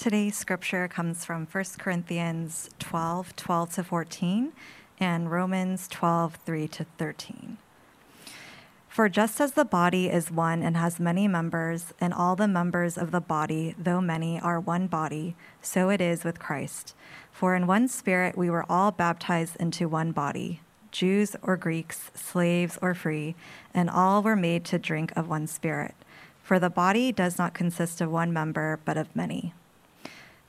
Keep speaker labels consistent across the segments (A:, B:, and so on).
A: Today's scripture comes from 1 Corinthians 12 12 to 14 and Romans 12 3 to 13. For just as the body is one and has many members, and all the members of the body, though many, are one body, so it is with Christ. For in one spirit we were all baptized into one body Jews or Greeks, slaves or free, and all were made to drink of one spirit. For the body does not consist of one member, but of many.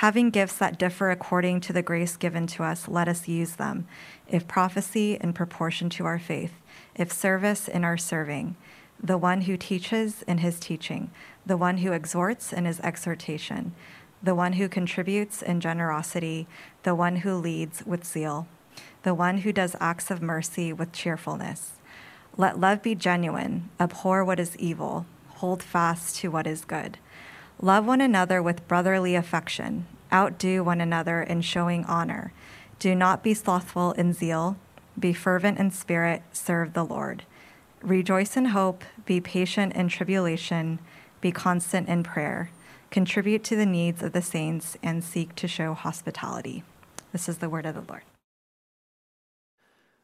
A: Having gifts that differ according to the grace given to us, let us use them. If prophecy, in proportion to our faith. If service, in our serving. The one who teaches, in his teaching. The one who exhorts, in his exhortation. The one who contributes, in generosity. The one who leads, with zeal. The one who does acts of mercy, with cheerfulness. Let love be genuine. Abhor what is evil. Hold fast to what is good. Love one another with brotherly affection. Outdo one another in showing honor. Do not be slothful in zeal. Be fervent in spirit. Serve the Lord. Rejoice in hope. Be patient in tribulation. Be constant in prayer. Contribute to the needs of the saints and seek to show hospitality. This is the word of the Lord.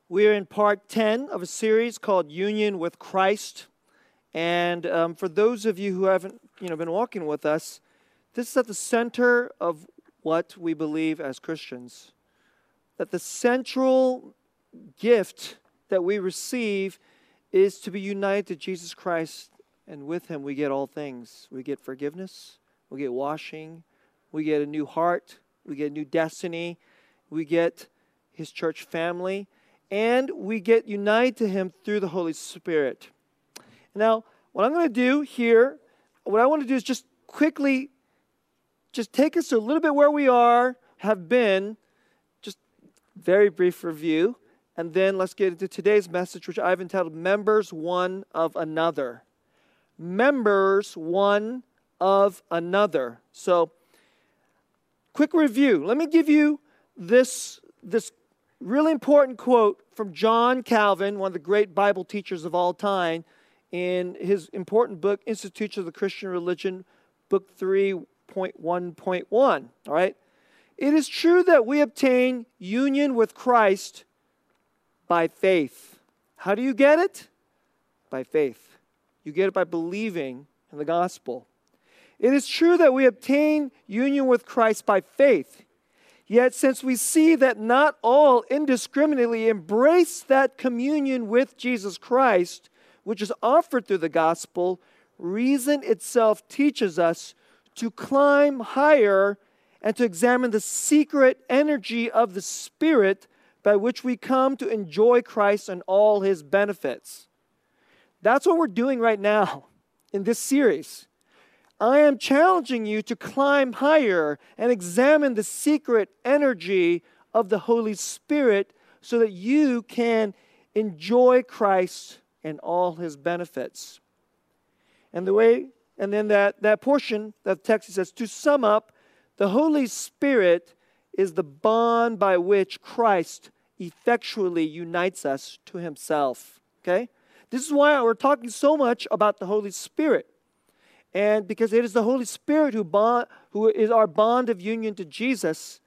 B: We are in part 10 of a series called Union with Christ. And um, for those of you who haven't you know, been walking with us, this is at the center of what we believe as Christians. That the central gift that we receive is to be united to Jesus Christ, and with Him we get all things. We get forgiveness, we get washing, we get a new heart, we get a new destiny, we get His church family, and we get united to Him through the Holy Spirit. Now, what I'm going to do here, what I want to do is just quickly just take us a little bit where we are, have been, just very brief review, and then let's get into today's message, which I've entitled Members One of Another. Members One of Another. So, quick review. Let me give you this, this really important quote from John Calvin, one of the great Bible teachers of all time in his important book, Institutes of the Christian Religion, book 3.1.1. All right? It is true that we obtain union with Christ by faith. How do you get it? By faith. You get it by believing in the gospel. It is true that we obtain union with Christ by faith. Yet, since we see that not all indiscriminately embrace that communion with Jesus Christ, which is offered through the gospel, reason itself teaches us to climb higher and to examine the secret energy of the Spirit by which we come to enjoy Christ and all his benefits. That's what we're doing right now in this series. I am challenging you to climb higher and examine the secret energy of the Holy Spirit so that you can enjoy Christ and all his benefits. And the way, and then that, that portion that text says, to sum up, the Holy Spirit is the bond by which Christ effectually unites us to himself. Okay? This is why we're talking so much about the Holy Spirit. And because it is the Holy Spirit who, bond, who is our bond of union to Jesus.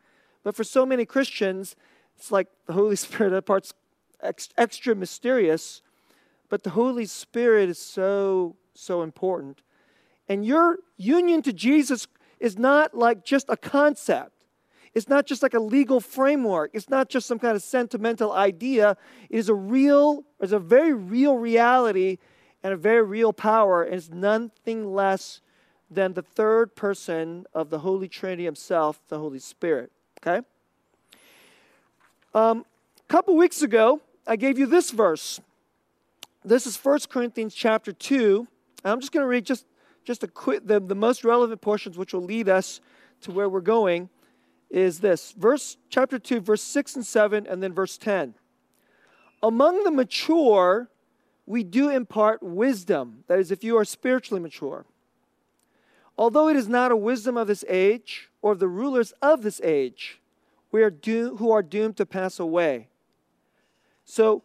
B: But for so many Christians, it's like the Holy Spirit, that part's extra mysterious. But the Holy Spirit is so, so important. And your union to Jesus is not like just a concept. It's not just like a legal framework. It's not just some kind of sentimental idea. It is a real, it's a very real reality and a very real power. And it's nothing less than the third person of the Holy Trinity himself, the Holy Spirit. Okay? Um, a couple weeks ago, I gave you this verse this is 1 Corinthians chapter 2. I'm just going to read just, just a quick, the, the most relevant portions, which will lead us to where we're going, is this. Verse chapter 2, verse 6 and 7, and then verse 10. among the mature, we do impart wisdom. That is, if you are spiritually mature. Although it is not a wisdom of this age or the rulers of this age, we are do- who are doomed to pass away. So,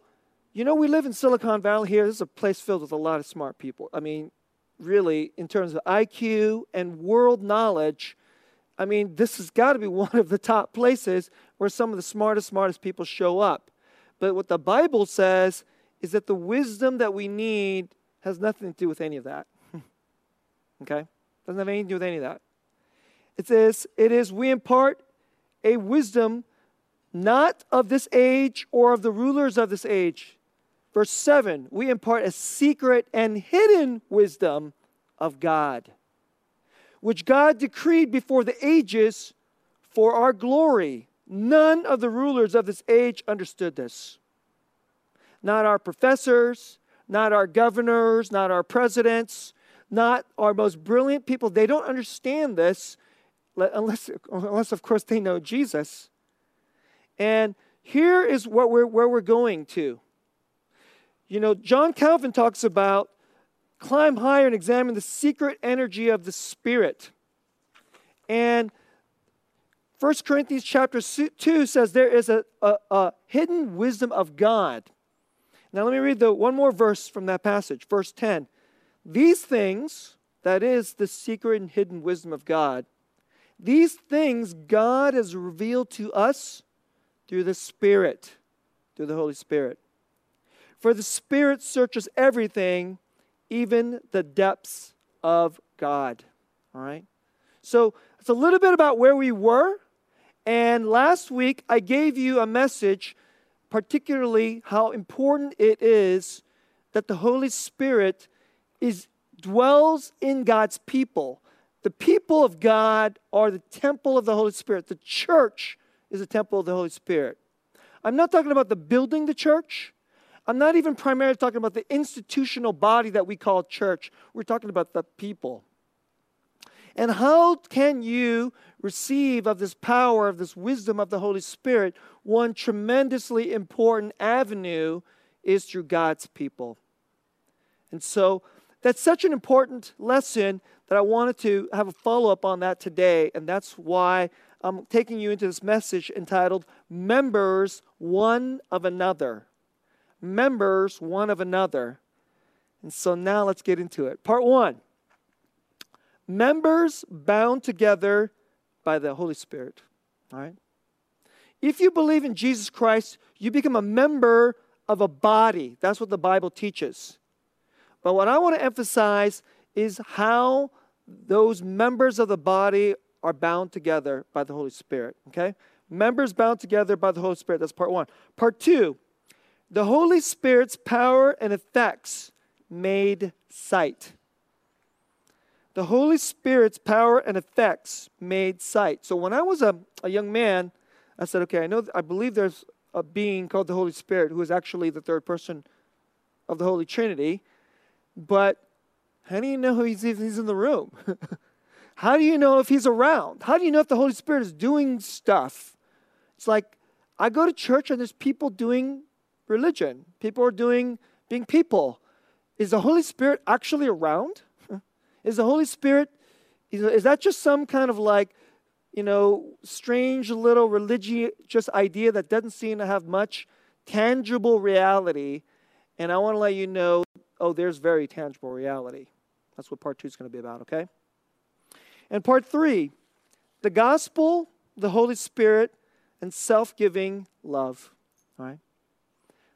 B: you know, we live in Silicon Valley here. This is a place filled with a lot of smart people. I mean, really, in terms of IQ and world knowledge, I mean, this has got to be one of the top places where some of the smartest, smartest people show up. But what the Bible says is that the wisdom that we need has nothing to do with any of that. okay? Doesn't have anything to do with any of that. It says, it is we impart a wisdom not of this age or of the rulers of this age. Verse 7 we impart a secret and hidden wisdom of God, which God decreed before the ages for our glory. None of the rulers of this age understood this. Not our professors, not our governors, not our presidents, not our most brilliant people. They don't understand this unless, unless of course, they know Jesus. And here is what we're, where we're going to. You know, John Calvin talks about climb higher and examine the secret energy of the Spirit. And 1 Corinthians chapter 2 says there is a, a, a hidden wisdom of God. Now, let me read the one more verse from that passage, verse 10. These things, that is the secret and hidden wisdom of God, these things God has revealed to us through the Spirit, through the Holy Spirit. For the Spirit searches everything, even the depths of God. All right? So it's a little bit about where we were. And last week, I gave you a message, particularly how important it is that the Holy Spirit is, dwells in God's people. The people of God are the temple of the Holy Spirit. The church is the temple of the Holy Spirit. I'm not talking about the building the church. I'm not even primarily talking about the institutional body that we call church. We're talking about the people. And how can you receive of this power, of this wisdom of the Holy Spirit? One tremendously important avenue is through God's people. And so that's such an important lesson that I wanted to have a follow up on that today. And that's why I'm taking you into this message entitled Members One of Another. Members One of Another. And so now let's get into it. Part one Members bound together by the Holy Spirit. All right? If you believe in Jesus Christ, you become a member of a body. That's what the Bible teaches. But what I want to emphasize is how those members of the body are bound together by the Holy Spirit. Okay? Members bound together by the Holy Spirit. That's part one. Part two, the Holy Spirit's power and effects made sight. The Holy Spirit's power and effects made sight. So when I was a, a young man, I said, okay, I know, I believe there's a being called the Holy Spirit who is actually the third person of the Holy Trinity, but how do you know he's, he's in the room? How do you know if he's around? How do you know if the Holy Spirit is doing stuff? It's like I go to church and there's people doing religion. People are doing being people. Is the Holy Spirit actually around? Is the Holy Spirit, is, is that just some kind of like, you know, strange little religious just idea that doesn't seem to have much tangible reality? And I want to let you know oh, there's very tangible reality. That's what part two is going to be about, okay? And part three the gospel, the Holy Spirit, and self giving love. All right?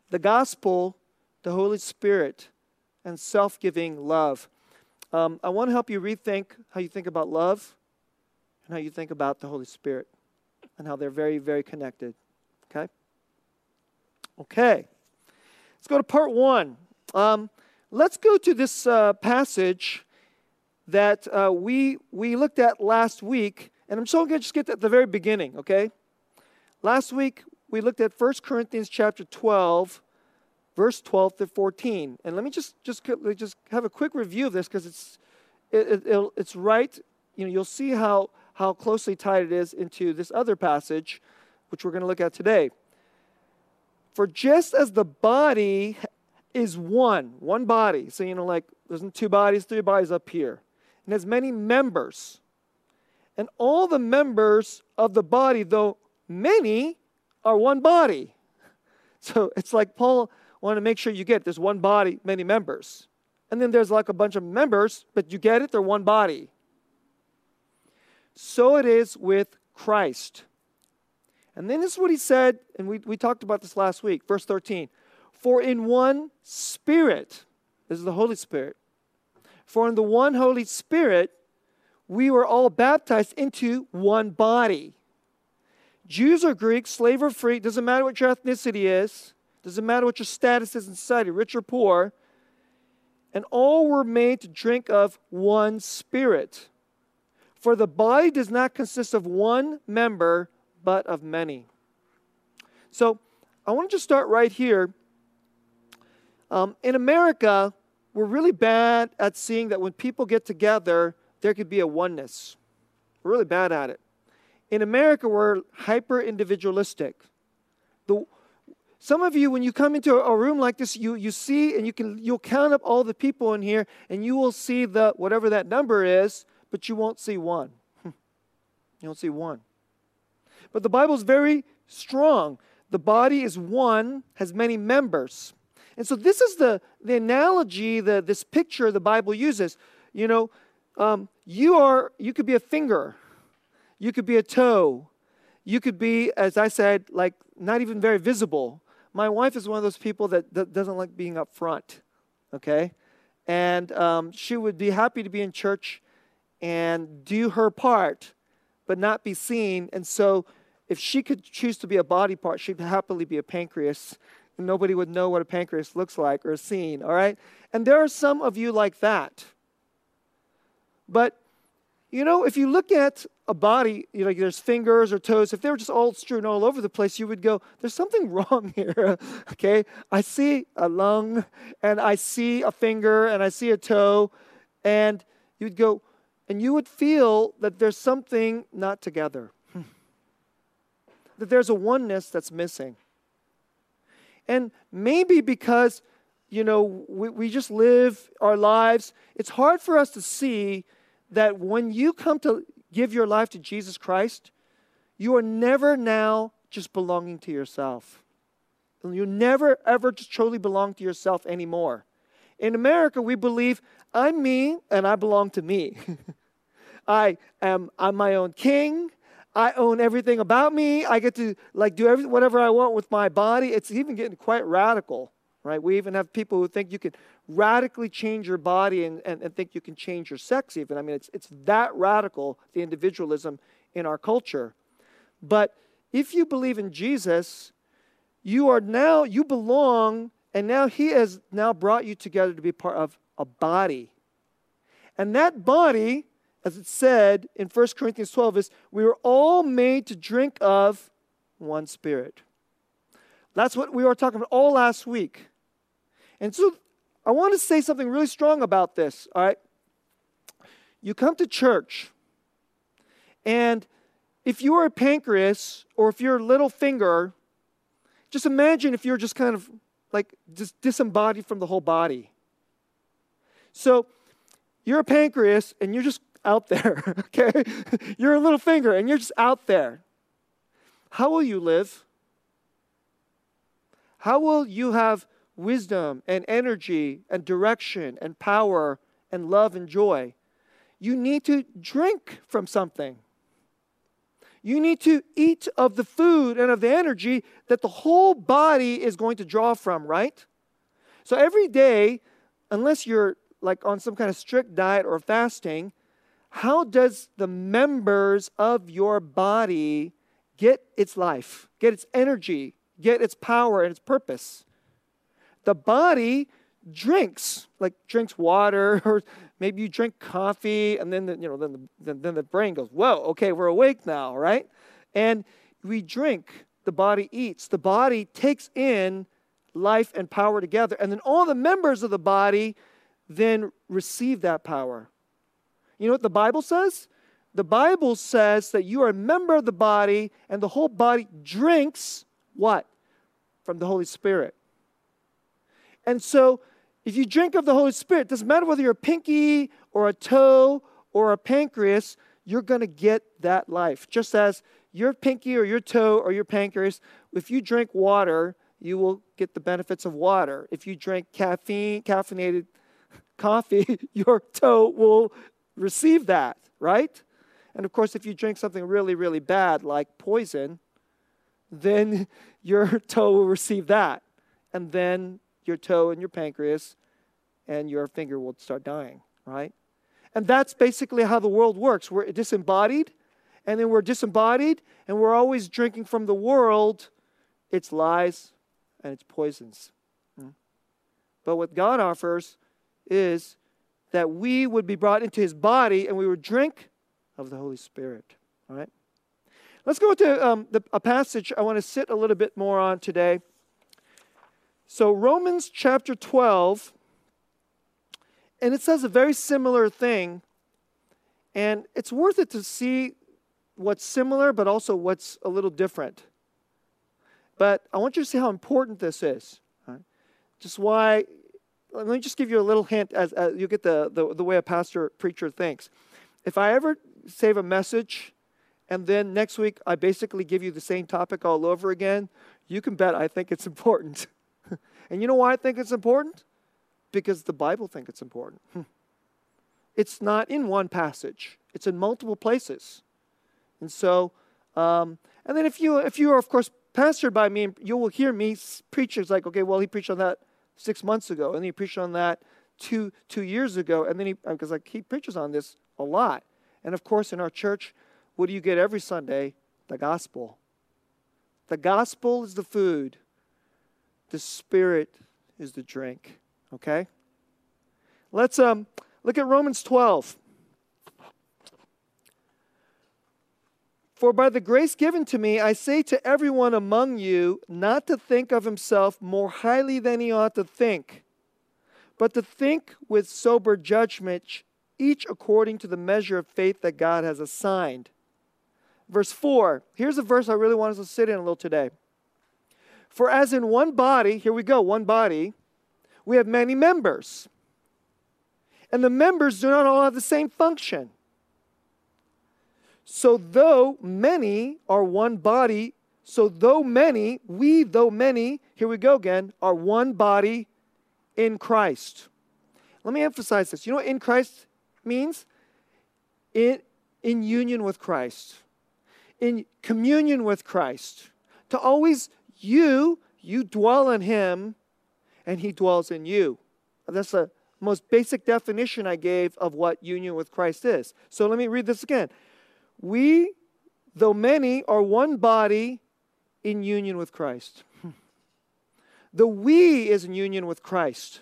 B: The gospel, the Holy Spirit, and self giving love. Um, I want to help you rethink how you think about love and how you think about the Holy Spirit and how they're very, very connected. Okay? Okay. Let's go to part one. Um, let's go to this uh, passage that uh, we, we looked at last week, and I'm just going to just get at the very beginning, okay? Last week, we looked at 1 Corinthians chapter 12, verse 12 to 14. And let me just, just, just have a quick review of this because it's, it, it, it's right. You know, you'll see how, how closely tied it is into this other passage, which we're going to look at today. For just as the body is one, one body, so you know, like there's two bodies, three bodies up here, and has many members. And all the members of the body, though many, are one body. So it's like Paul wanted to make sure you get there's one body, many members. And then there's like a bunch of members, but you get it, they're one body. So it is with Christ. And then this is what he said, and we, we talked about this last week, verse 13. For in one Spirit, this is the Holy Spirit, for in the one Holy Spirit, we were all baptized into one body. Jews or Greeks, slave or free, doesn't matter what your ethnicity is, doesn't matter what your status is in society, rich or poor, and all were made to drink of one Spirit. For the body does not consist of one member, but of many. So I want to just start right here. Um, in America, we're really bad at seeing that when people get together, there could be a oneness. We're really bad at it. In America, we're hyper individualistic. The, some of you, when you come into a room like this, you, you see and you can you'll count up all the people in here, and you will see the whatever that number is, but you won't see one. you won't see one. But the Bible is very strong. The body is one, has many members. And so this is the, the analogy, the, this picture the Bible uses. You know, um, you are you could be a finger, you could be a toe, you could be, as I said, like not even very visible. My wife is one of those people that, that doesn't like being up front, okay? And um, she would be happy to be in church and do her part, but not be seen. And so, if she could choose to be a body part, she'd happily be a pancreas. Nobody would know what a pancreas looks like or seen, all right? And there are some of you like that. But, you know, if you look at a body, you know, like there's fingers or toes, if they were just all strewn all over the place, you would go, there's something wrong here. okay? I see a lung and I see a finger and I see a toe, and you'd go, and you would feel that there's something not together, that there's a oneness that's missing. And maybe because, you know, we, we just live our lives, it's hard for us to see that when you come to give your life to Jesus Christ, you are never now just belonging to yourself. You never ever just truly belong to yourself anymore. In America, we believe I'm me and I belong to me. I am I'm my own king. I own everything about me. I get to like do every, whatever I want with my body. It's even getting quite radical, right? We even have people who think you can radically change your body and, and, and think you can change your sex even. I mean, it's, it's that radical, the individualism in our culture. But if you believe in Jesus, you are now, you belong, and now he has now brought you together to be part of a body. And that body as it said in 1 Corinthians 12, is we were all made to drink of one spirit. That's what we were talking about all last week. And so I want to say something really strong about this, all right? You come to church, and if you are a pancreas or if you're a little finger, just imagine if you're just kind of like just disembodied from the whole body. So you're a pancreas and you're just out there, okay? You're a little finger and you're just out there. How will you live? How will you have wisdom and energy and direction and power and love and joy? You need to drink from something. You need to eat of the food and of the energy that the whole body is going to draw from, right? So every day, unless you're like on some kind of strict diet or fasting, how does the members of your body get its life, get its energy, get its power and its purpose? The body drinks, like drinks water, or maybe you drink coffee, and then the, you know then the, then, then the brain goes, "Whoa, okay, we're awake now, right?" And we drink. The body eats. The body takes in life and power together, and then all the members of the body then receive that power. You know what the Bible says? The Bible says that you are a member of the body and the whole body drinks what? from the Holy Spirit. And so, if you drink of the Holy Spirit, doesn't matter whether you're a pinky or a toe or a pancreas, you're going to get that life. Just as your pinky or your toe or your pancreas, if you drink water, you will get the benefits of water. If you drink caffeine, caffeinated coffee, your toe will receive that, right? And of course, if you drink something really, really bad like poison, then your toe will receive that. And then your toe and your pancreas and your finger will start dying, right? And that's basically how the world works. We're disembodied, and then we're disembodied, and we're always drinking from the world its lies and its poisons. Hmm? But what God offers is that we would be brought into his body and we would drink of the Holy Spirit. All right? Let's go to um, the, a passage I want to sit a little bit more on today. So, Romans chapter 12, and it says a very similar thing. And it's worth it to see what's similar, but also what's a little different. But I want you to see how important this is. Right? Just why, let me just give you a little hint as, as you get the, the, the way a pastor preacher thinks. If I ever save a message and then next week I basically give you the same topic all over again, you can bet I think it's important. and you know why I think it's important? Because the Bible think it's important. it's not in one passage. It's in multiple places. And so, um, and then if you if you are of course pastored by me, you will hear me preach. It's like, okay, well he preached on that six months ago, and he preached on that two two years ago, and then he because like he preaches on this a lot. And of course, in our church, what do you get every Sunday? The gospel. The gospel is the food, the spirit is the drink. Okay? Let's um, look at Romans 12. For by the grace given to me, I say to everyone among you not to think of himself more highly than he ought to think, but to think with sober judgment, each according to the measure of faith that God has assigned. Verse 4, here's a verse I really want us to sit in a little today. For as in one body, here we go, one body, we have many members. And the members do not all have the same function. So, though many are one body, so though many, we, though many, here we go again, are one body in Christ. Let me emphasize this. You know what in Christ means? In, in union with Christ, in communion with Christ. To always, you, you dwell in Him and He dwells in you. That's the most basic definition I gave of what union with Christ is. So let me read this again. We, though many, are one body in union with Christ. The we is in union with Christ.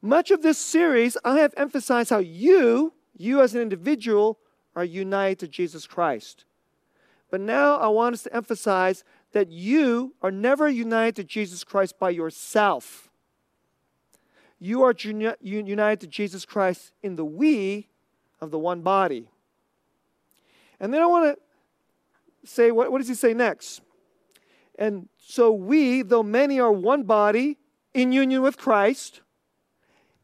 B: Much of this series, I have emphasized how you, you as an individual, are united to Jesus Christ. But now I want us to emphasize that you are never united to Jesus Christ by yourself. You are united to Jesus Christ in the we of the one body. And then I want to say, what, what does he say next? And so we, though many are one body in union with Christ,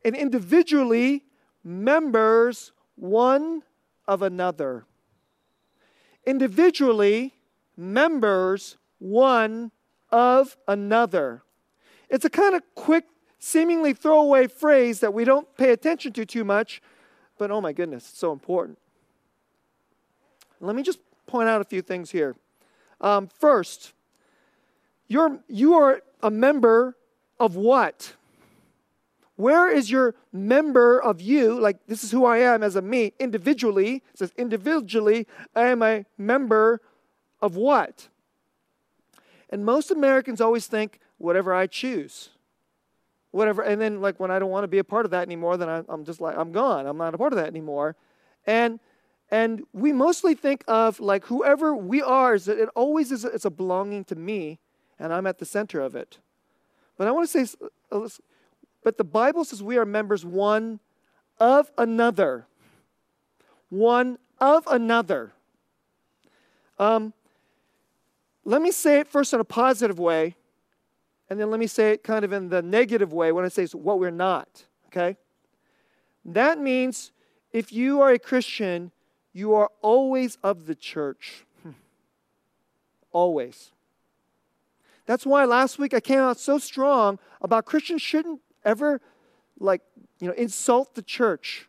B: and individually members one of another. Individually members one of another. It's a kind of quick, seemingly throwaway phrase that we don't pay attention to too much, but oh my goodness, it's so important. Let me just point out a few things here. Um, first, you're, you are a member of what? Where is your member of you? Like, this is who I am as a me, individually. It says, individually, I am a member of what? And most Americans always think, whatever I choose. Whatever, and then like when I don't want to be a part of that anymore, then I, I'm just like, I'm gone. I'm not a part of that anymore. And and we mostly think of like whoever we are, is that it always is a, it's a belonging to me, and I'm at the center of it. But I want to say uh, but the Bible says we are members one of another. One of another. Um, let me say it first in a positive way, and then let me say it kind of in the negative way when I say what we're not, okay? That means if you are a Christian, you are always of the church. Always. That's why last week I came out so strong about Christians shouldn't ever like, you know, insult the church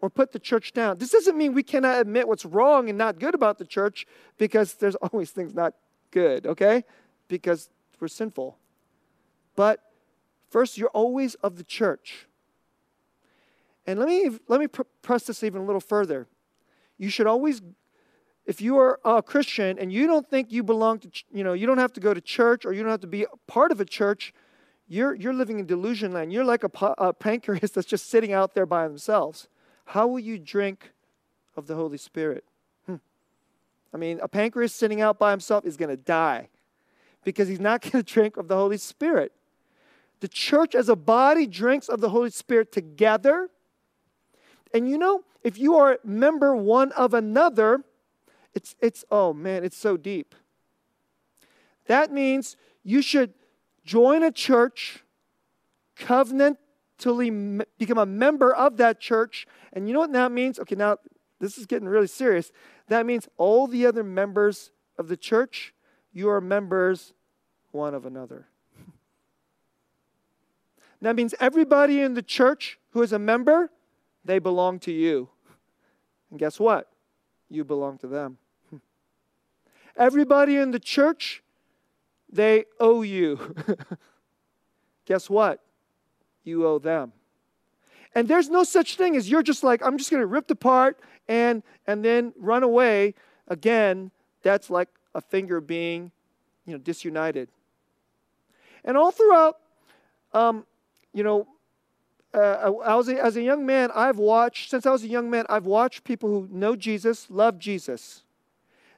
B: or put the church down. This doesn't mean we cannot admit what's wrong and not good about the church because there's always things not good, okay? Because we're sinful. But first, you're always of the church. And let me, let me pr- press this even a little further. You should always, if you are a Christian and you don't think you belong to, you know, you don't have to go to church or you don't have to be part of a church, you're, you're living in delusion land. You're like a, a pancreas that's just sitting out there by themselves. How will you drink of the Holy Spirit? I mean, a pancreas sitting out by himself is going to die because he's not going to drink of the Holy Spirit. The church as a body drinks of the Holy Spirit together. And you know, if you are member one of another, it's, it's oh man, it's so deep. That means you should join a church, covenantally become a member of that church. And you know what that means? Okay, now this is getting really serious. That means all the other members of the church, you are members one of another. That means everybody in the church who is a member, they belong to you. And guess what? You belong to them. Everybody in the church, they owe you. guess what? You owe them. And there's no such thing as you're just like, I'm just going to rip apart and, and then run away. Again, that's like a finger being, you know, disunited. And all throughout um, you know, uh, I was a, as a young man, I've watched, since I was a young man, I've watched people who know Jesus, love Jesus.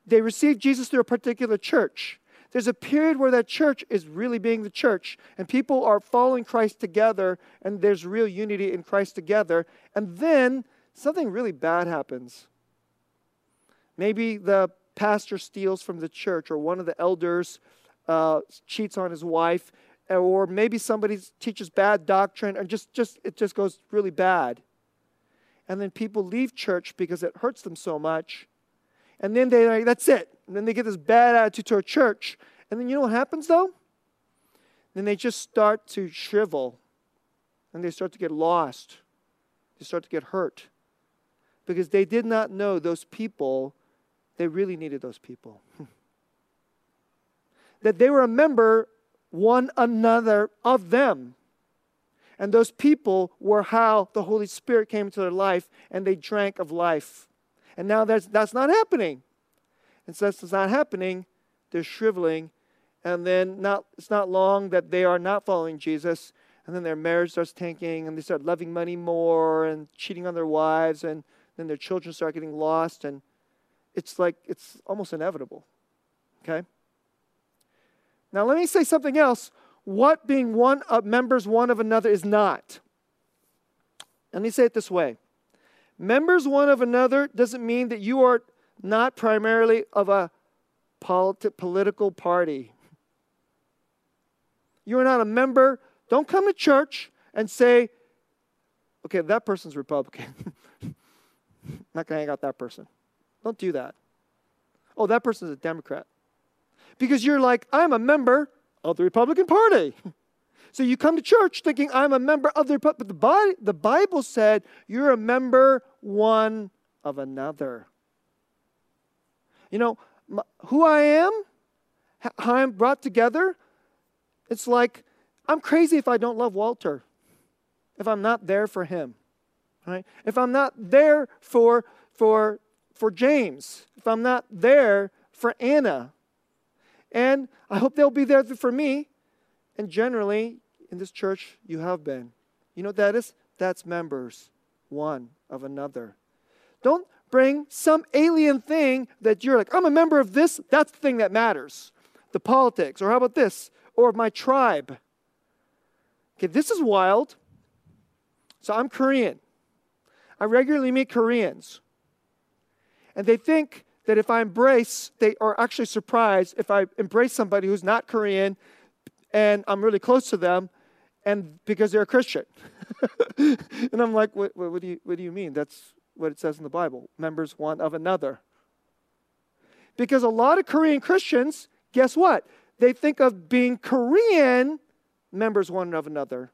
B: They receive Jesus through a particular church. There's a period where that church is really being the church, and people are following Christ together, and there's real unity in Christ together. And then something really bad happens. Maybe the pastor steals from the church, or one of the elders uh, cheats on his wife, or maybe somebody teaches bad doctrine and just, just it just goes really bad. And then people leave church because it hurts them so much. And then they like that's it. And then they get this bad attitude toward church. And then you know what happens though? Then they just start to shrivel and they start to get lost. They start to get hurt because they did not know those people they really needed those people that they were a member one another of them. And those people were how the Holy Spirit came into their life and they drank of life. And now that's, that's not happening. And since it's not happening, they're shriveling. And then not, it's not long that they are not following Jesus. And then their marriage starts tanking and they start loving money more and cheating on their wives. And then their children start getting lost. And it's like, it's almost inevitable. Okay? Now, let me say something else. What being one of members one of another is not. Let me say it this way members one of another doesn't mean that you are not primarily of a politi- political party. You are not a member. Don't come to church and say, okay, that person's Republican. not going to hang out that person. Don't do that. Oh, that person's a Democrat because you're like, I'm a member of the Republican Party. So you come to church thinking, I'm a member of the Republican, but the, the Bible said you're a member one of another. You know, who I am, how I'm brought together, it's like I'm crazy if I don't love Walter, if I'm not there for him, right? If I'm not there for, for, for James, if I'm not there for Anna, and I hope they'll be there for me. And generally, in this church, you have been. You know what that is? That's members, one of another. Don't bring some alien thing that you're like, I'm a member of this, that's the thing that matters. The politics, or how about this? Or my tribe. Okay, this is wild. So I'm Korean. I regularly meet Koreans. And they think that if I embrace, they are actually surprised if I embrace somebody who's not Korean and I'm really close to them, and because they're a Christian. and I'm like, what, what, what, do you, what do you mean? That's what it says in the Bible members one of another. Because a lot of Korean Christians, guess what? They think of being Korean members one of another.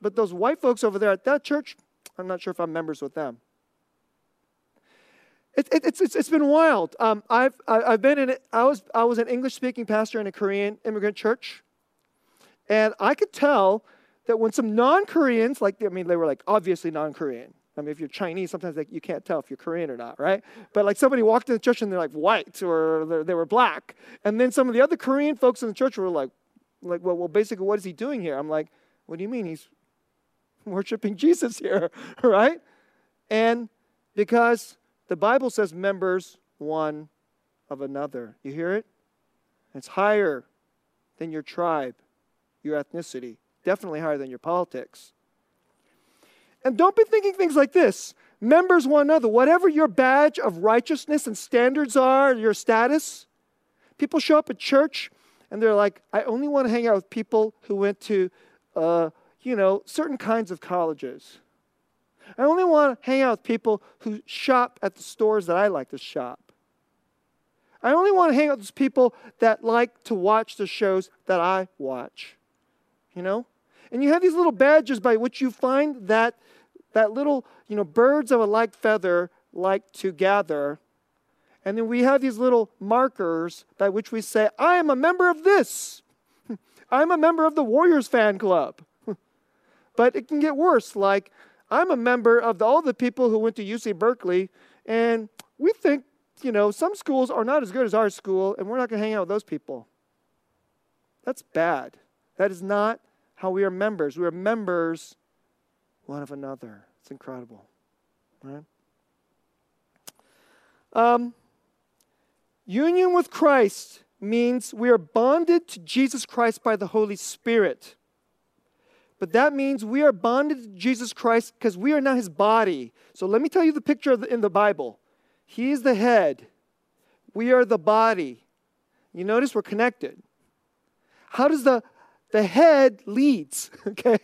B: But those white folks over there at that church, I'm not sure if I'm members with them. It, it, it's, it's, it's been wild. Um, I've, I've been in. I was, I was an English speaking pastor in a Korean immigrant church. And I could tell that when some non Koreans, like, I mean, they were like obviously non Korean. I mean, if you're Chinese, sometimes like, you can't tell if you're Korean or not, right? But like somebody walked in the church and they're like white or they were black. And then some of the other Korean folks in the church were like, like well, well, basically, what is he doing here? I'm like, what do you mean? He's worshiping Jesus here, right? And because the Bible says members one of another. You hear it? It's higher than your tribe, your ethnicity, definitely higher than your politics. And don't be thinking things like this members one another, whatever your badge of righteousness and standards are, your status. People show up at church and they're like, I only want to hang out with people who went to, uh, you know, certain kinds of colleges. I only want to hang out with people who shop at the stores that I like to shop. I only want to hang out with people that like to watch the shows that I watch. You know? And you have these little badges by which you find that that little, you know, birds of a like feather like to gather. And then we have these little markers by which we say, I am a member of this. I'm a member of the Warriors fan club. But it can get worse, like I'm a member of the, all the people who went to UC Berkeley, and we think, you know, some schools are not as good as our school, and we're not going to hang out with those people. That's bad. That is not how we are members. We are members one of another. It's incredible, right? Um, union with Christ means we are bonded to Jesus Christ by the Holy Spirit. But that means we are bonded to Jesus Christ because we are now his body. So let me tell you the picture the, in the Bible. He is the head, we are the body. You notice we're connected. How does the, the head leads? okay?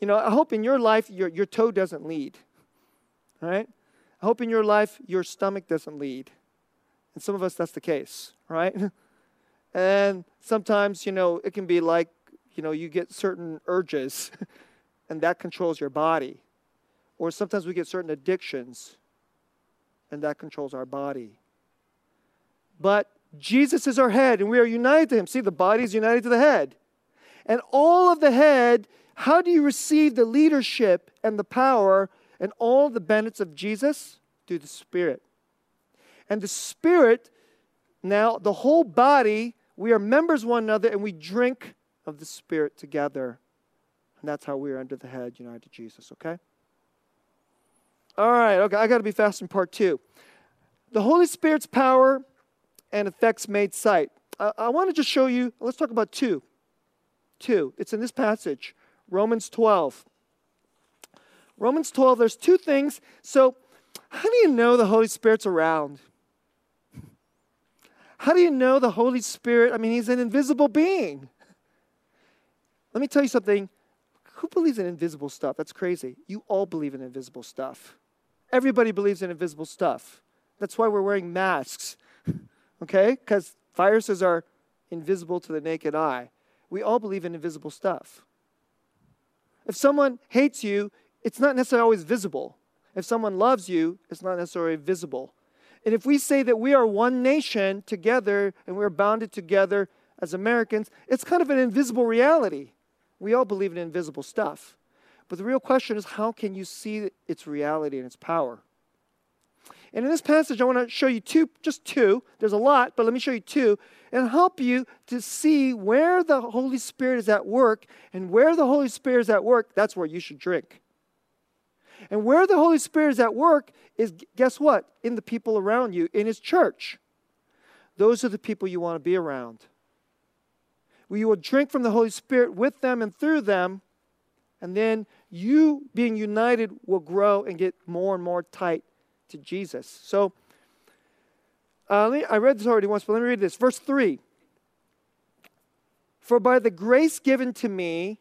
B: You know, I hope in your life your, your toe doesn't lead. Right? I hope in your life your stomach doesn't lead. And some of us, that's the case, right? and sometimes, you know, it can be like you know, you get certain urges and that controls your body. Or sometimes we get certain addictions and that controls our body. But Jesus is our head and we are united to him. See, the body is united to the head. And all of the head, how do you receive the leadership and the power and all the benefits of Jesus? Through the Spirit. And the Spirit, now, the whole body, we are members one another and we drink of the Spirit together. And that's how we are under the head, united to Jesus, okay? All right, okay, I got to be fast in part two. The Holy Spirit's power and effects made sight. I, I want to just show you, let's talk about two. Two. It's in this passage, Romans 12. Romans 12, there's two things. So, how do you know the Holy Spirit's around? How do you know the Holy Spirit? I mean, he's an invisible being. Let me tell you something. Who believes in invisible stuff? That's crazy. You all believe in invisible stuff. Everybody believes in invisible stuff. That's why we're wearing masks, okay? Because viruses are invisible to the naked eye. We all believe in invisible stuff. If someone hates you, it's not necessarily always visible. If someone loves you, it's not necessarily visible. And if we say that we are one nation together and we're bounded together as Americans, it's kind of an invisible reality. We all believe in invisible stuff. But the real question is how can you see its reality and its power? And in this passage, I want to show you two, just two. There's a lot, but let me show you two and help you to see where the Holy Spirit is at work. And where the Holy Spirit is at work, that's where you should drink. And where the Holy Spirit is at work is, guess what? In the people around you, in His church. Those are the people you want to be around you will drink from the Holy Spirit with them and through them, and then you, being united, will grow and get more and more tight to Jesus. So, uh, I read this already once, but let me read this. Verse 3 For by the grace given to me,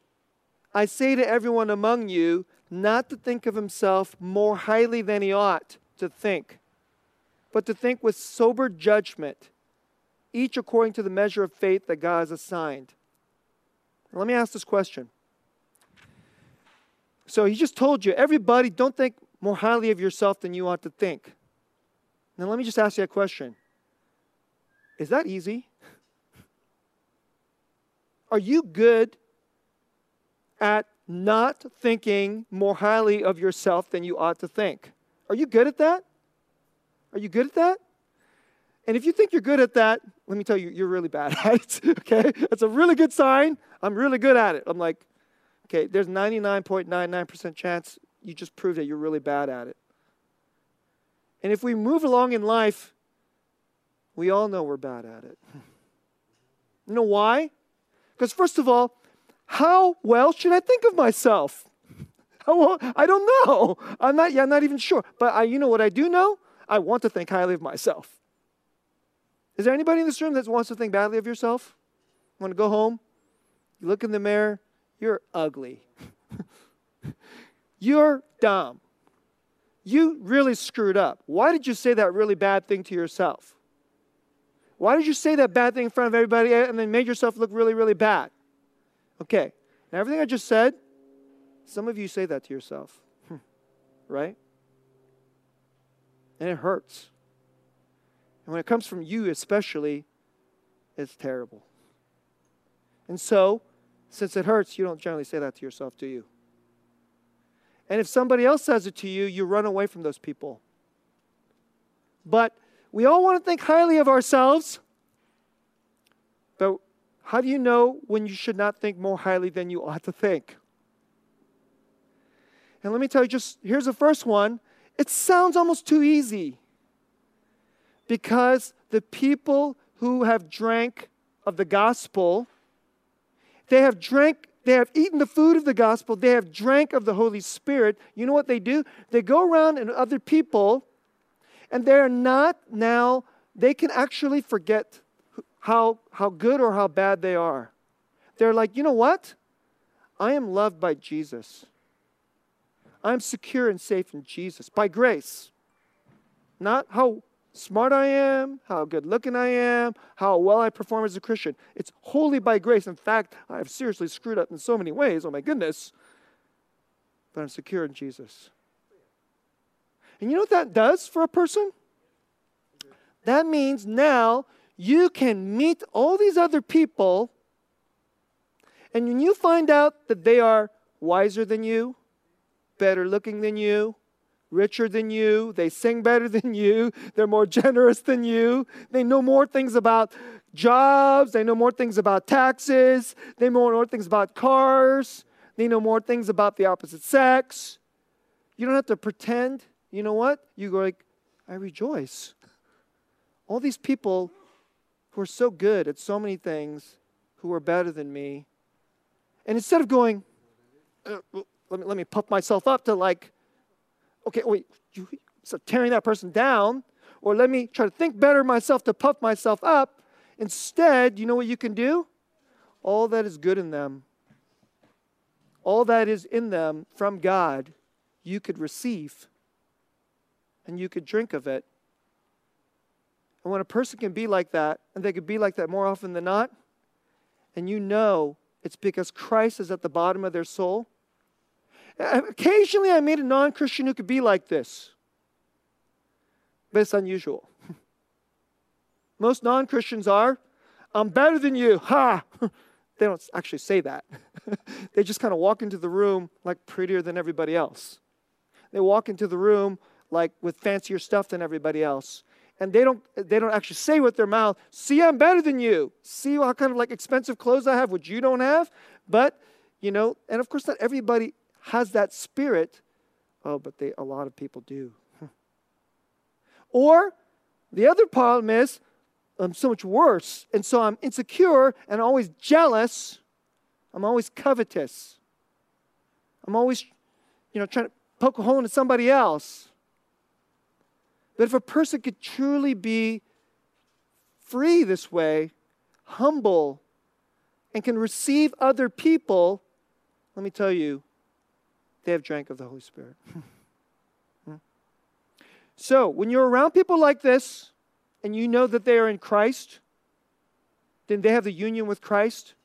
B: I say to everyone among you not to think of himself more highly than he ought to think, but to think with sober judgment, each according to the measure of faith that God has assigned. Let me ask this question. So he just told you, everybody, don't think more highly of yourself than you ought to think. Now, let me just ask you a question Is that easy? Are you good at not thinking more highly of yourself than you ought to think? Are you good at that? Are you good at that? And if you think you're good at that, let me tell you, you're really bad at it. okay? That's a really good sign. I'm really good at it. I'm like, okay, there's 99.99% chance you just proved that you're really bad at it. And if we move along in life, we all know we're bad at it. You know why? Because, first of all, how well should I think of myself? How well, I don't know. I'm not, yeah, I'm not even sure. But I, you know what I do know? I want to think highly of myself. Is there anybody in this room that wants to think badly of yourself? Want to go home? You look in the mirror, you're ugly. you're dumb. You really screwed up. Why did you say that really bad thing to yourself? Why did you say that bad thing in front of everybody and then made yourself look really, really bad? Okay, now everything I just said, some of you say that to yourself, right? And it hurts. And when it comes from you, especially, it's terrible. And so, since it hurts, you don't generally say that to yourself, do you? And if somebody else says it to you, you run away from those people. But we all want to think highly of ourselves, but how do you know when you should not think more highly than you ought to think? And let me tell you just here's the first one. It sounds almost too easy because the people who have drank of the gospel, they have drank, they have eaten the food of the gospel, they have drank of the Holy Spirit. You know what they do? They go around and other people and they're not now, they can actually forget how, how good or how bad they are. They're like, you know what? I am loved by Jesus. I'm secure and safe in Jesus by grace. Not how smart I am, how good looking I am, how well I perform as a Christian. It's wholly by grace. In fact, I have seriously screwed up in so many ways. Oh my goodness. But I'm secure in Jesus. And you know what that does for a person? That means now you can meet all these other people, and when you find out that they are wiser than you, better looking than you, richer than you, they sing better than you, they're more generous than you, they know more things about jobs, they know more things about taxes, they know more things about cars, they know more things about the opposite sex. You don't have to pretend you know what? You go like, I rejoice. All these people who are so good at so many things, who are better than me, and instead of going, uh, let, me, let me puff myself up to like, okay, wait, you, so tearing that person down, or let me try to think better myself to puff myself up. Instead, you know what you can do? All that is good in them, all that is in them from God, you could receive and you could drink of it. And when a person can be like that, and they could be like that more often than not, and you know it's because Christ is at the bottom of their soul. Uh, occasionally, I meet a non Christian who could be like this, but it's unusual. Most non Christians are, I'm better than you. Ha! they don't actually say that. they just kind of walk into the room like prettier than everybody else. They walk into the room like with fancier stuff than everybody else. And they don't they don't actually say with their mouth, see I'm better than you. See how kind of like expensive clothes I have, which you don't have. But, you know, and of course not everybody has that spirit. Oh, but they a lot of people do. or the other problem is I'm so much worse. And so I'm insecure and always jealous. I'm always covetous. I'm always, you know, trying to poke a hole into somebody else. But if a person could truly be free this way, humble, and can receive other people, let me tell you, they have drank of the Holy Spirit. Hmm? so, when you're around people like this and you know that they are in Christ, then they have the union with Christ.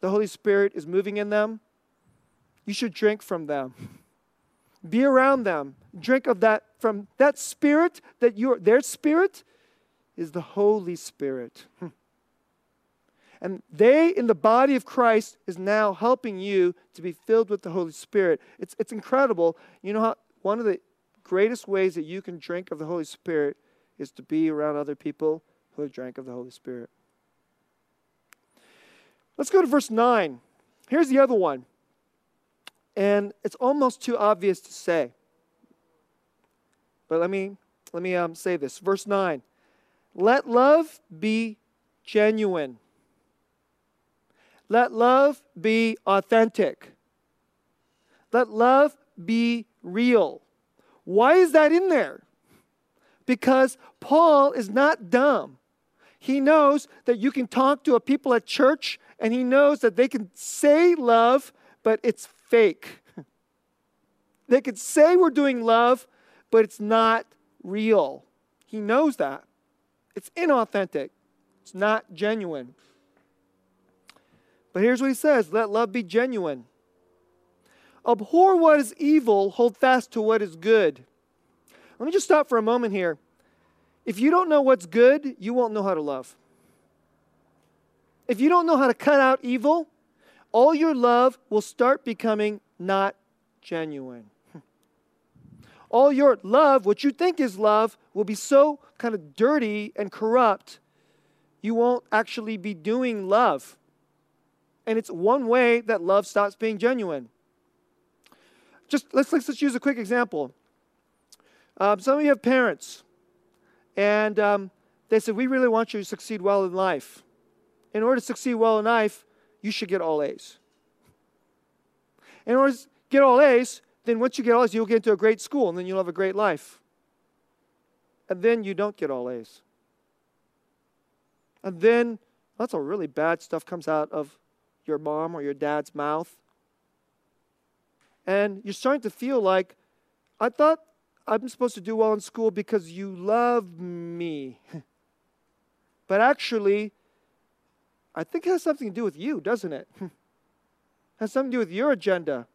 B: The Holy Spirit is moving in them. You should drink from them. Be around them. Drink of that from that spirit that your their spirit is the Holy Spirit. And they in the body of Christ is now helping you to be filled with the Holy Spirit. It's, it's incredible. You know how one of the greatest ways that you can drink of the Holy Spirit is to be around other people who have drank of the Holy Spirit. Let's go to verse 9. Here's the other one. And it's almost too obvious to say. But let me let me um, say this. Verse 9. Let love be genuine. Let love be authentic. Let love be real. Why is that in there? Because Paul is not dumb. He knows that you can talk to a people at church and he knows that they can say love, but it's fake. they could say we're doing love, but it's not real. He knows that. It's inauthentic, it's not genuine. But here's what he says let love be genuine. Abhor what is evil, hold fast to what is good. Let me just stop for a moment here. If you don't know what's good, you won't know how to love. If you don't know how to cut out evil, all your love will start becoming not genuine. All your love, what you think is love, will be so kind of dirty and corrupt, you won't actually be doing love. And it's one way that love stops being genuine. Just let's, let's use a quick example. Um, some of you have parents, and um, they said, We really want you to succeed well in life in order to succeed well in life, you should get all A's. In order to get all A's, then once you get all A's, you'll get into a great school and then you'll have a great life. And then you don't get all A's. And then lots of really bad stuff comes out of your mom or your dad's mouth. And you're starting to feel like, I thought I'm supposed to do well in school because you love me. but actually, I think it has something to do with you, doesn't it? it has something to do with your agenda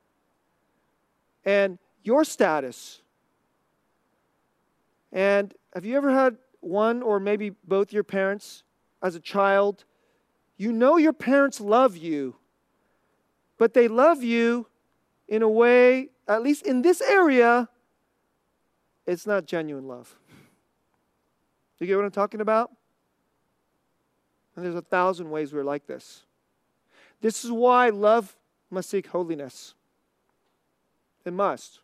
B: and your status. And have you ever had one or maybe both your parents as a child? You know your parents love you, but they love you in a way, at least in this area, it's not genuine love. You get what I'm talking about? And there's a thousand ways we're like this. This is why love must seek holiness. It must.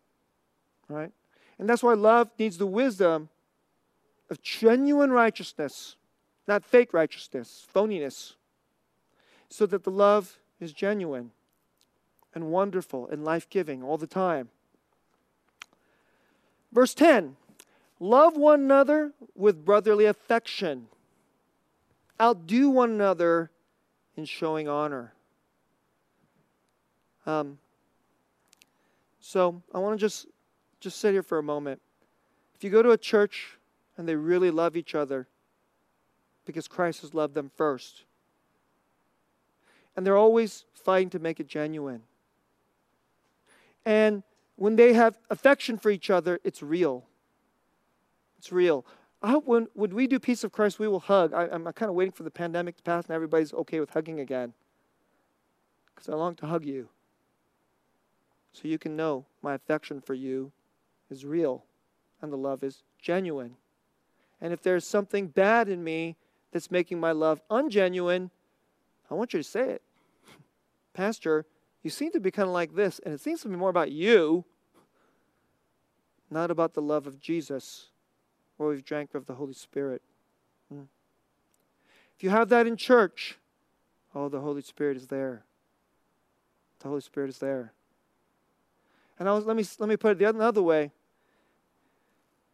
B: Right? And that's why love needs the wisdom of genuine righteousness, not fake righteousness, phoniness, so that the love is genuine and wonderful and life giving all the time. Verse 10 Love one another with brotherly affection outdo one another in showing honor. Um, so I want to just just sit here for a moment. If you go to a church and they really love each other because Christ has loved them first, and they're always fighting to make it genuine. And when they have affection for each other, it's real. It's real. I hope when, when we do Peace of Christ, we will hug. I, am kind of waiting for the pandemic to pass and everybody's okay with hugging again. Because I long to hug you. So you can know my affection for you is real and the love is genuine. And if there's something bad in me that's making my love ungenuine, I want you to say it. Pastor, you seem to be kind of like this, and it seems to be more about you, not about the love of Jesus or we've drank of the Holy Spirit. Hmm. If you have that in church, oh, the Holy Spirit is there. The Holy Spirit is there. And was, let, me, let me put it the other way.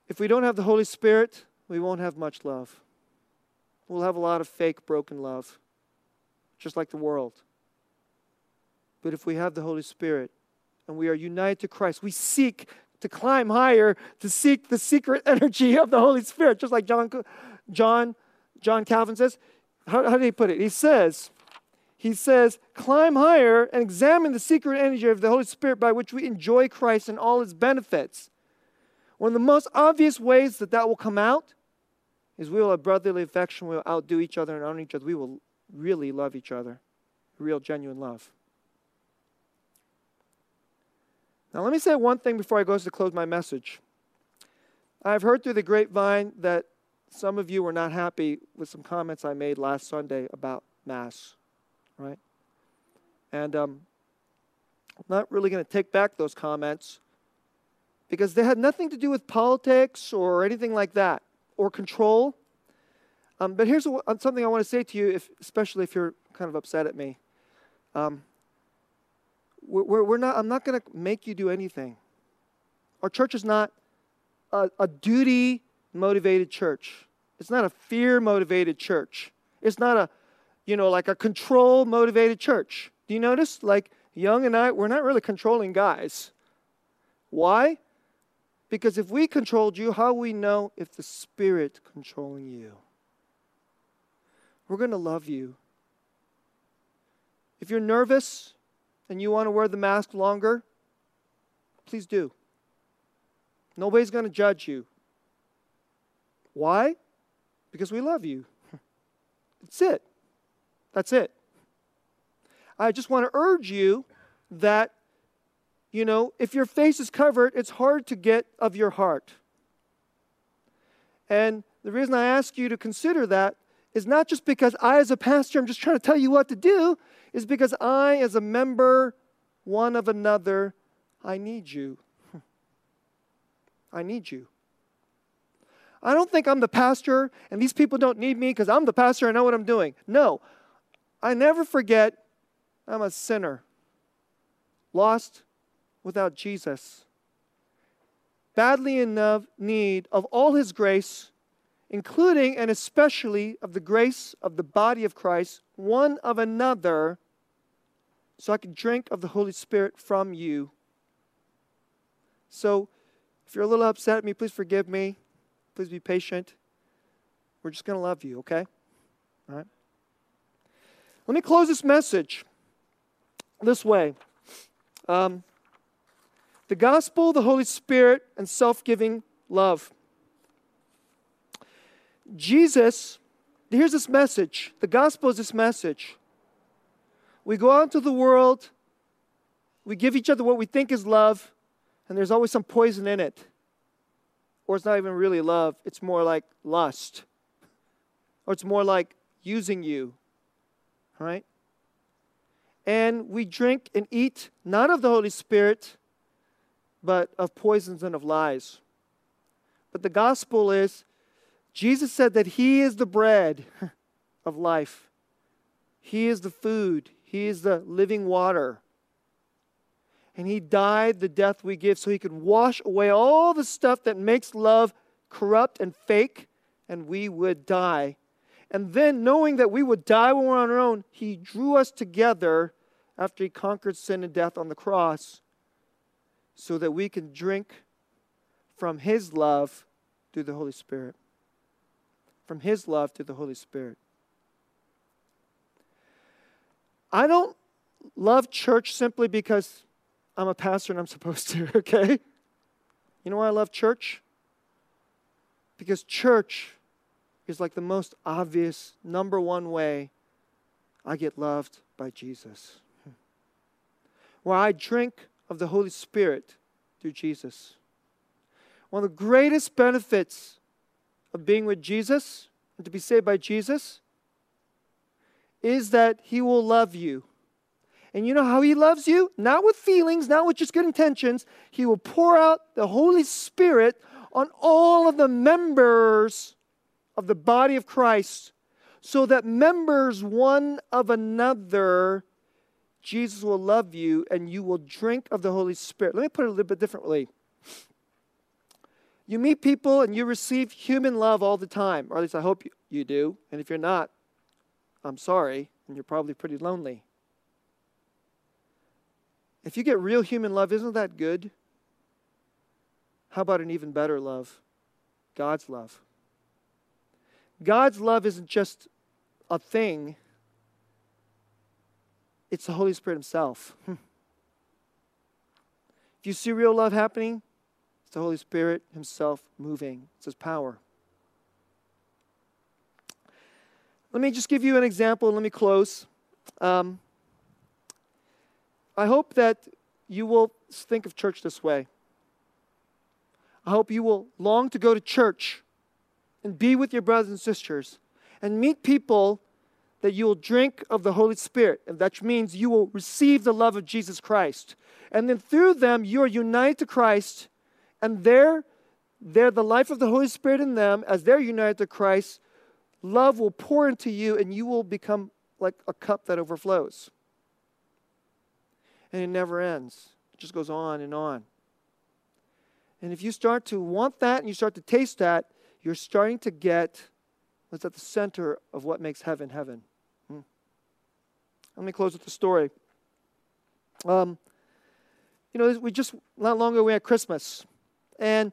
B: If we don't have the Holy Spirit, we won't have much love. We'll have a lot of fake, broken love. Just like the world. But if we have the Holy Spirit and we are united to Christ, we seek to climb higher, to seek the secret energy of the Holy Spirit, just like John, John, John Calvin says. How, how did he put it? He says, he says, climb higher and examine the secret energy of the Holy Spirit by which we enjoy Christ and all his benefits. One of the most obvious ways that that will come out is we will have brotherly affection, we will outdo each other and honor each other. We will really love each other. Real, genuine love. Now, let me say one thing before I go to close my message. I've heard through the grapevine that some of you were not happy with some comments I made last Sunday about Mass, right? And um, I'm not really going to take back those comments because they had nothing to do with politics or anything like that or control. Um, but here's uh, something I want to say to you, if, especially if you're kind of upset at me. Um, we're, we're not, I'm not going to make you do anything. Our church is not a, a duty motivated church. It's not a fear motivated church. It's not a, you know, like a control motivated church. Do you notice? Like Young and I, we're not really controlling guys. Why? Because if we controlled you, how we know if the Spirit controlling you? We're going to love you. If you're nervous and you want to wear the mask longer, please do. Nobody's going to judge you. Why? Because we love you. That's it. That's it. I just want to urge you that you know, if your face is covered, it's hard to get of your heart. And the reason I ask you to consider that is not just because I, as a pastor, I'm just trying to tell you what to do, is because I, as a member, one of another, I need you. I need you. I don't think I'm the pastor and these people don't need me because I'm the pastor, I know what I'm doing. No, I never forget I'm a sinner, lost, without Jesus. Badly in need of all His grace, including and especially of the grace of the body of Christ, one of another, so I can drink of the Holy Spirit from you. So, if you're a little upset at me, please forgive me. Please be patient. We're just going to love you, okay? All right? Let me close this message this way. Um, the gospel, the Holy Spirit, and self giving love. Jesus, here's this message. The gospel is this message. We go out into the world, we give each other what we think is love, and there's always some poison in it. Or it's not even really love, it's more like lust. Or it's more like using you. Right? And we drink and eat not of the Holy Spirit, but of poisons and of lies. But the gospel is Jesus said that He is the bread of life, He is the food, He is the living water. And He died the death we give so He could wash away all the stuff that makes love corrupt and fake, and we would die. And then, knowing that we would die when we're on our own, He drew us together after He conquered sin and death on the cross so that we can drink from His love through the Holy Spirit. From His love through the Holy Spirit. I don't love church simply because I'm a pastor and I'm supposed to, okay? You know why I love church? Because church is like the most obvious, number one way I get loved by Jesus. Where I drink of the Holy Spirit through Jesus. One of the greatest benefits of being with Jesus and to be saved by Jesus is that He will love you. And you know how He loves you? Not with feelings, not with just good intentions. He will pour out the Holy Spirit on all of the members of the body of Christ so that members one of another Jesus will love you and you will drink of the Holy Spirit. Let me put it a little bit differently. You meet people and you receive human love all the time, or at least I hope you, do. And if you're not, I'm sorry. and you're probably pretty lonely. If you get real human love, isn't that good? How about an even better love? God's love. God's love isn't just a thing, it's the Holy Spirit Himself. if you see real love happening, it's the Holy Spirit Himself moving, it's His power. Let me just give you an example. Let me close. Um, I hope that you will think of church this way. I hope you will long to go to church and be with your brothers and sisters and meet people that you will drink of the Holy Spirit. And that means you will receive the love of Jesus Christ. And then through them, you are united to Christ, and they're, they're the life of the Holy Spirit in them. As they're united to Christ, love will pour into you, and you will become like a cup that overflows. And it never ends, it just goes on and on. And if you start to want that and you start to taste that, you're starting to get what's at the center of what makes heaven heaven. Hmm. Let me close with the story. Um, you know, we just not long ago we had Christmas, and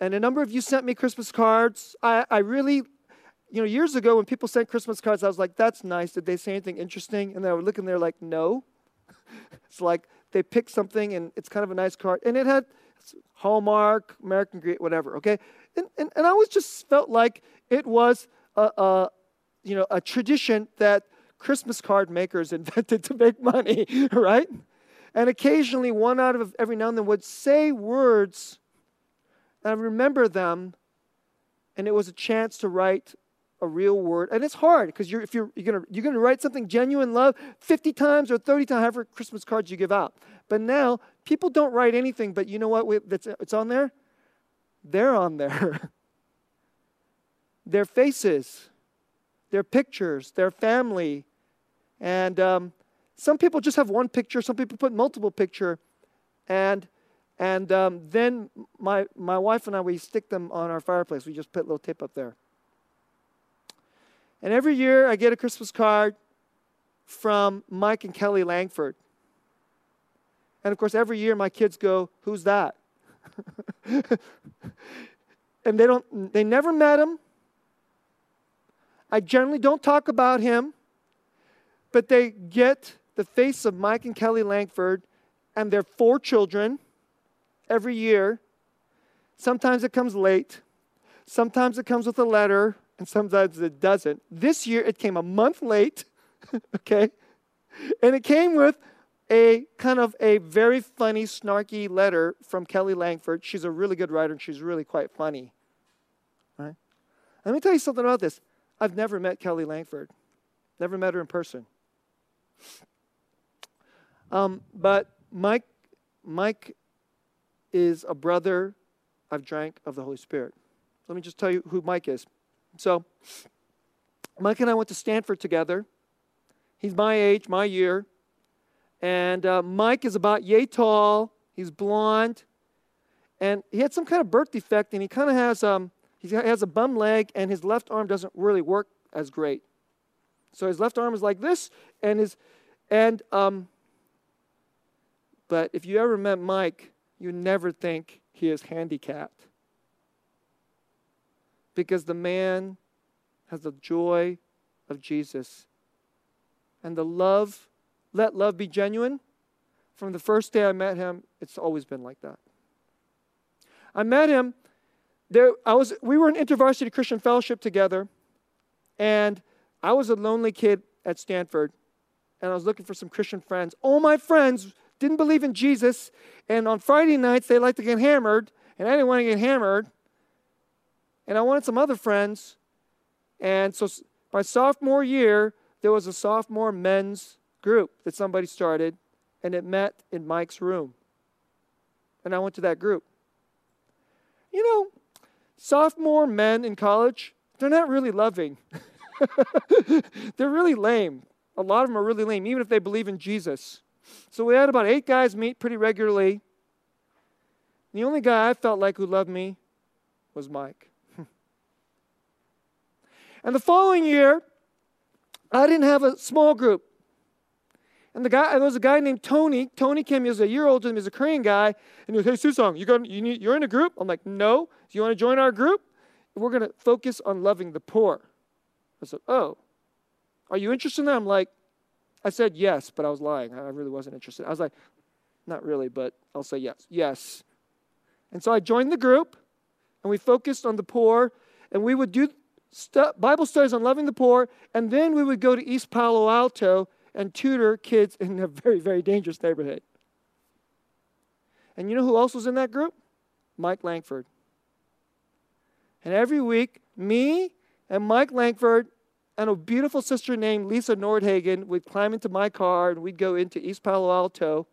B: and a number of you sent me Christmas cards. I, I really, you know, years ago when people sent Christmas cards, I was like, "That's nice." Did they say anything interesting? And then I would look and they're like, "No." it's like they picked something and it's kind of a nice card, and it had Hallmark, American Great, whatever. Okay, and, and and I always just felt like it was a, a you know a tradition that Christmas card makers invented to make money, right? And occasionally, one out of every now and then would say words, and I remember them, and it was a chance to write a real word. And it's hard because you're, if you're, you're going you're gonna write something genuine love 50 times or 30 times, however Christmas cards you give out. But now, people don't write anything, but you know what? We, that's, it's on there? They're on there. their faces, their pictures, their family. And um, some people just have one picture, some people put multiple picture. And and um, then my, my wife and I, we stick them on our fireplace. We just put a little tape up there. And every year I get a Christmas card from Mike and Kelly Langford. And of course, every year my kids go, Who's that? and they don't they never met him. I generally don't talk about him, but they get the face of Mike and Kelly Langford and their four children every year. Sometimes it comes late, sometimes it comes with a letter, and sometimes it doesn't. This year it came a month late, okay? And it came with a kind of a very funny, snarky letter from Kelly Langford. She's a really good writer and she's really quite funny. Right? Let me tell you something about this. I've never met Kelly Langford, never met her in person. Um, but Mike, Mike is a brother I've drank of the Holy Spirit. Let me just tell you who Mike is. So, Mike and I went to Stanford together. He's my age, my year. And uh, Mike is about yay tall. He's blonde. And he had some kind of birth defect, and he kind of has, um, he has a bum leg, and his left arm doesn't really work as great. So his left arm is like this, and his, and, um, but if you ever met Mike, you never think he is handicapped. Because the man has the joy of Jesus and the love let love be genuine. From the first day I met him, it's always been like that. I met him there I was we were in InterVarsity Christian Fellowship together and I was a lonely kid at Stanford and I was looking for some Christian friends. All my friends didn't believe in Jesus and on Friday nights they liked to get hammered and I didn't want to get hammered. And I wanted some other friends. And so my sophomore year, there was a sophomore men's group that somebody started, and it met in Mike's room. And I went to that group. You know, sophomore men in college, they're not really loving. they're really lame. A lot of them are really lame, even if they believe in Jesus. So we had about eight guys meet pretty regularly. The only guy I felt like who loved me was Mike. and the following year, I didn't have a small group. And the guy, there was a guy named Tony. Tony came, he was a year older than me, he was a Korean guy. And he was, hey, Susong, you, got, you need, you're in a group? I'm like, no. Do you want to join our group? We're going to focus on loving the poor. I said, oh, are you interested in that? I'm like, I said yes, but I was lying. I really wasn't interested. I was like, not really, but I'll say yes. Yes. And so I joined the group, and we focused on the poor, and we would do Bible studies on loving the poor, and then we would go to East Palo Alto and tutor kids in a very, very dangerous neighborhood. And you know who else was in that group? Mike Langford. And every week, me and Mike Langford and a beautiful sister named Lisa Nordhagen would climb into my car and we'd go into East Palo Alto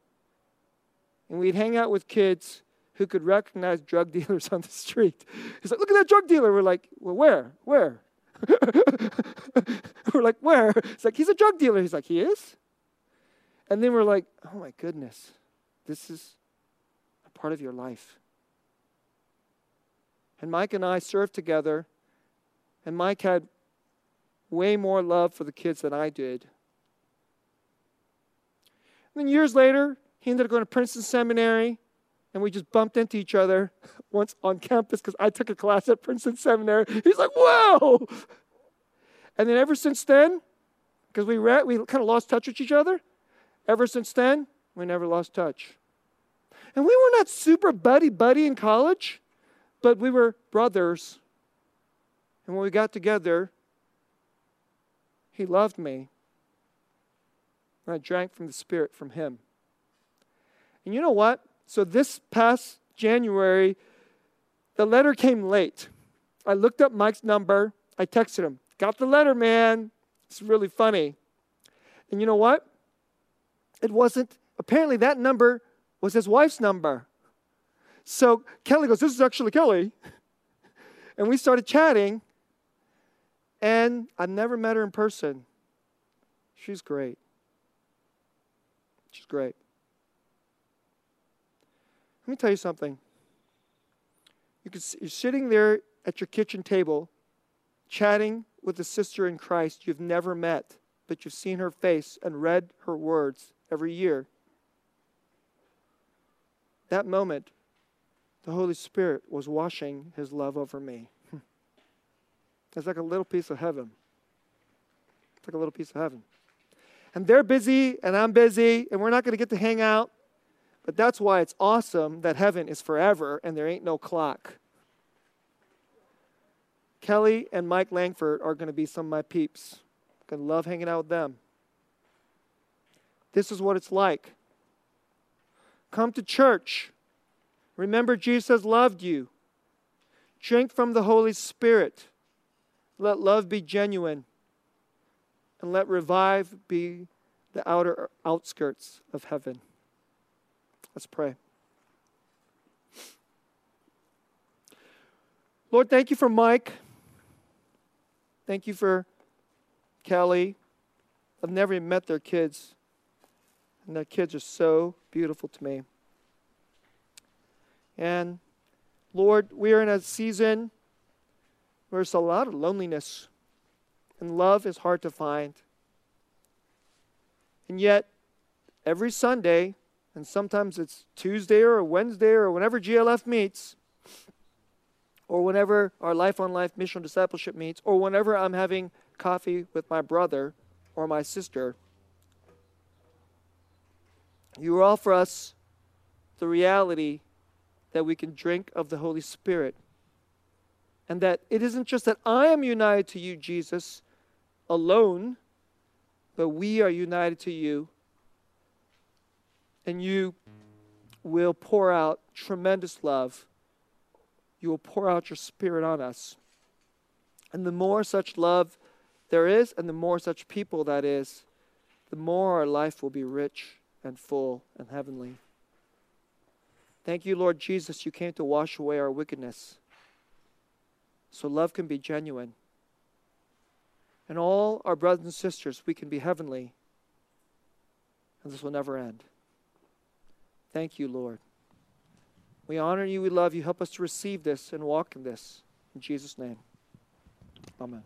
B: and we'd hang out with kids who could recognize drug dealers on the street. He's like, look at that drug dealer. We're like, well, where? Where? we're like, where? It's like, he's a drug dealer. He's like, he is? And then we're like, oh my goodness, this is a part of your life. And Mike and I served together, and Mike had way more love for the kids than I did. And then years later, he ended up going to Princeton Seminary and we just bumped into each other once on campus because I took a class at Princeton Seminary. He's like, "Whoa!" And then ever since then, because we we kind of lost touch with each other, ever since then we never lost touch. And we were not super buddy buddy in college, but we were brothers. And when we got together, he loved me. And I drank from the Spirit from him. And you know what? So this past January, the letter came late. I looked up Mike's number. I texted him, Got the letter, man. It's really funny. And you know what? It wasn't, apparently, that number was his wife's number. So Kelly goes, This is actually Kelly. And we started chatting. And I've never met her in person. She's great. She's great. Let me tell you something. You can, you're sitting there at your kitchen table, chatting with a sister in Christ you've never met, but you've seen her face and read her words every year. That moment, the Holy Spirit was washing his love over me. It's like a little piece of heaven. It's like a little piece of heaven. And they're busy, and I'm busy, and we're not going to get to hang out. But that's why it's awesome that heaven is forever and there ain't no clock. Kelly and Mike Langford are going to be some of my peeps. To love hanging out with them. This is what it's like. Come to church. Remember, Jesus loved you. Drink from the Holy Spirit. Let love be genuine. And let revive be the outer outskirts of heaven. Let's pray. Lord, thank you for Mike. Thank you for Kelly. I've never even met their kids, and their kids are so beautiful to me. And Lord, we are in a season there's a lot of loneliness, and love is hard to find. And yet, every Sunday, and sometimes it's Tuesday or Wednesday or whenever GLF meets, or whenever our Life on Life Mission Discipleship meets, or whenever I'm having coffee with my brother or my sister. You offer us the reality that we can drink of the Holy Spirit. And that it isn't just that I am united to you, Jesus, alone, but we are united to you and you will pour out tremendous love. You will pour out your spirit on us. And the more such love there is, and the more such people that is, the more our life will be rich and full and heavenly. Thank you, Lord Jesus, you came to wash away our wickedness. So love can be genuine. And all our brothers and sisters, we can be heavenly. And this will never end. Thank you, Lord. We honor you. We love you. Help us to receive this and walk in this. In Jesus' name. Amen.